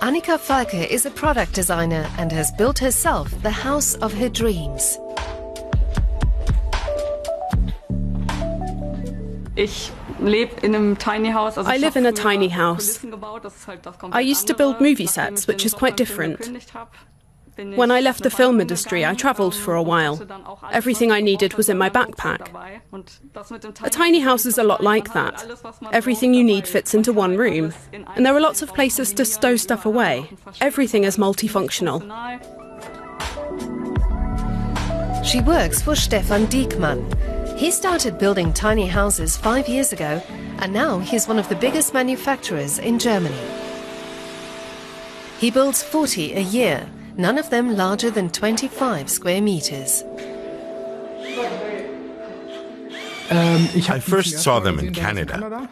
Annika Falke is a product designer and has built herself the house of her dreams. Ich lebe in einem tiny house. I live in a tiny house. I used to build movie sets, which is quite different. When I left the film industry, I travelled for a while. Everything I needed was in my backpack. A tiny house is a lot like that. Everything you need fits into one room, and there are lots of places to stow stuff away. Everything is multifunctional. She works for Stefan Diekmann. He started building tiny houses five years ago, and now he's one of the biggest manufacturers in Germany. He builds 40 a year, none of them larger than 25 square meters. I first saw them in Canada.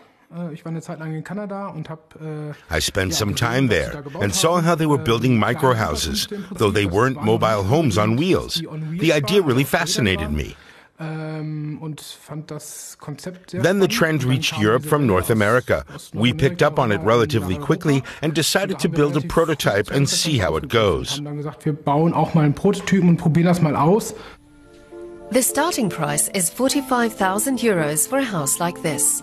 I spent some time there and saw how they were building micro houses, though they weren't mobile homes on wheels. The idea really fascinated me. Then the trend reached Europe from North America. We picked up on it relatively quickly and decided to build a prototype and see how it goes. The starting price is 45,000 euros for a house like this.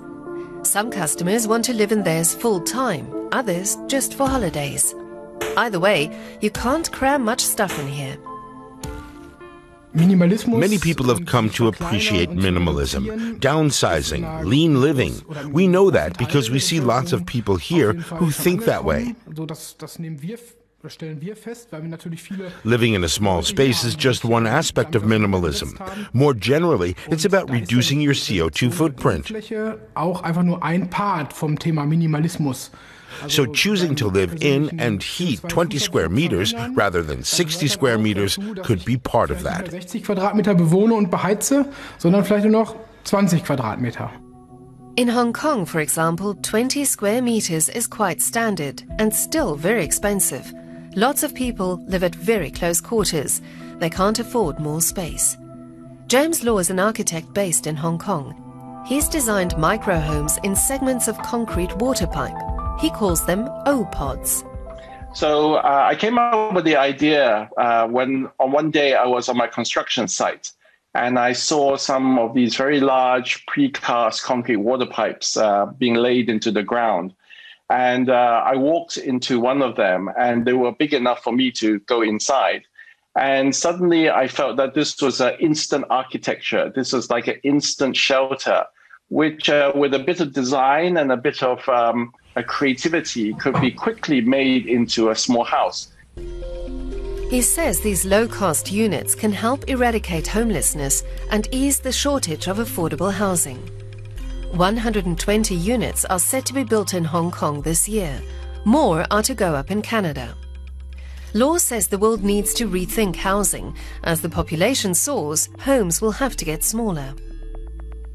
Some customers want to live in theirs full time, others just for holidays. Either way, you can't cram much stuff in here. Many people have come to appreciate minimalism, downsizing, lean living. We know that because we see lots of people here who think that way. Living in a small space is just one aspect of minimalism. More generally, it's about reducing your CO2 footprint. So choosing to live in and heat 20 square meters rather than 60 square meters could be part of that. In Hong Kong, for example, 20 square meters is quite standard and still very expensive. Lots of people live at very close quarters. They can't afford more space. James Law is an architect based in Hong Kong. He's designed micro homes in segments of concrete water pipe. He calls them O-pods. So uh, I came up with the idea uh, when on one day I was on my construction site and I saw some of these very large precast concrete water pipes uh, being laid into the ground. And uh, I walked into one of them and they were big enough for me to go inside. And suddenly I felt that this was an instant architecture. This was like an instant shelter, which uh, with a bit of design and a bit of um, a creativity could be quickly made into a small house. He says these low cost units can help eradicate homelessness and ease the shortage of affordable housing. 120 units are set to be built in Hong Kong this year. More are to go up in Canada. Law says the world needs to rethink housing. As the population soars, homes will have to get smaller.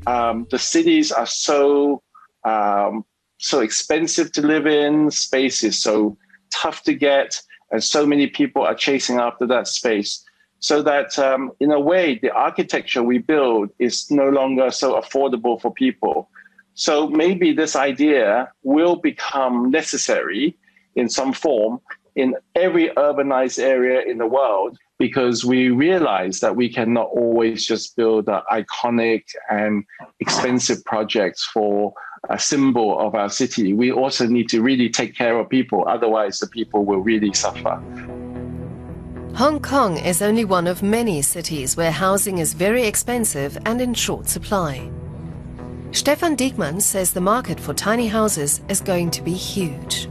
Um, the cities are so um, so expensive to live in. Space is so tough to get, and so many people are chasing after that space. So that, um, in a way, the architecture we build is no longer so affordable for people. So maybe this idea will become necessary in some form in every urbanized area in the world because we realize that we cannot always just build iconic and expensive projects for a symbol of our city. We also need to really take care of people, otherwise, the people will really suffer. Hong Kong is only one of many cities where housing is very expensive and in short supply. Stefan Diekmann says the market for tiny houses is going to be huge.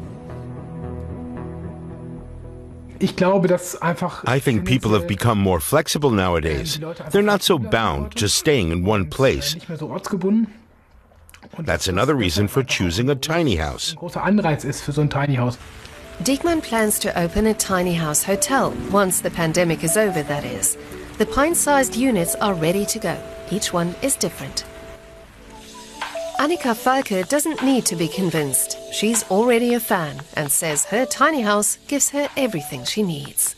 I think people have become more flexible nowadays. They're not so bound to staying in one place. That's another reason for choosing a tiny house. Diekmann plans to open a tiny house hotel once the pandemic is over, that is. The pint sized units are ready to go. Each one is different. Annika Falke doesn't need to be convinced. She's already a fan and says her tiny house gives her everything she needs.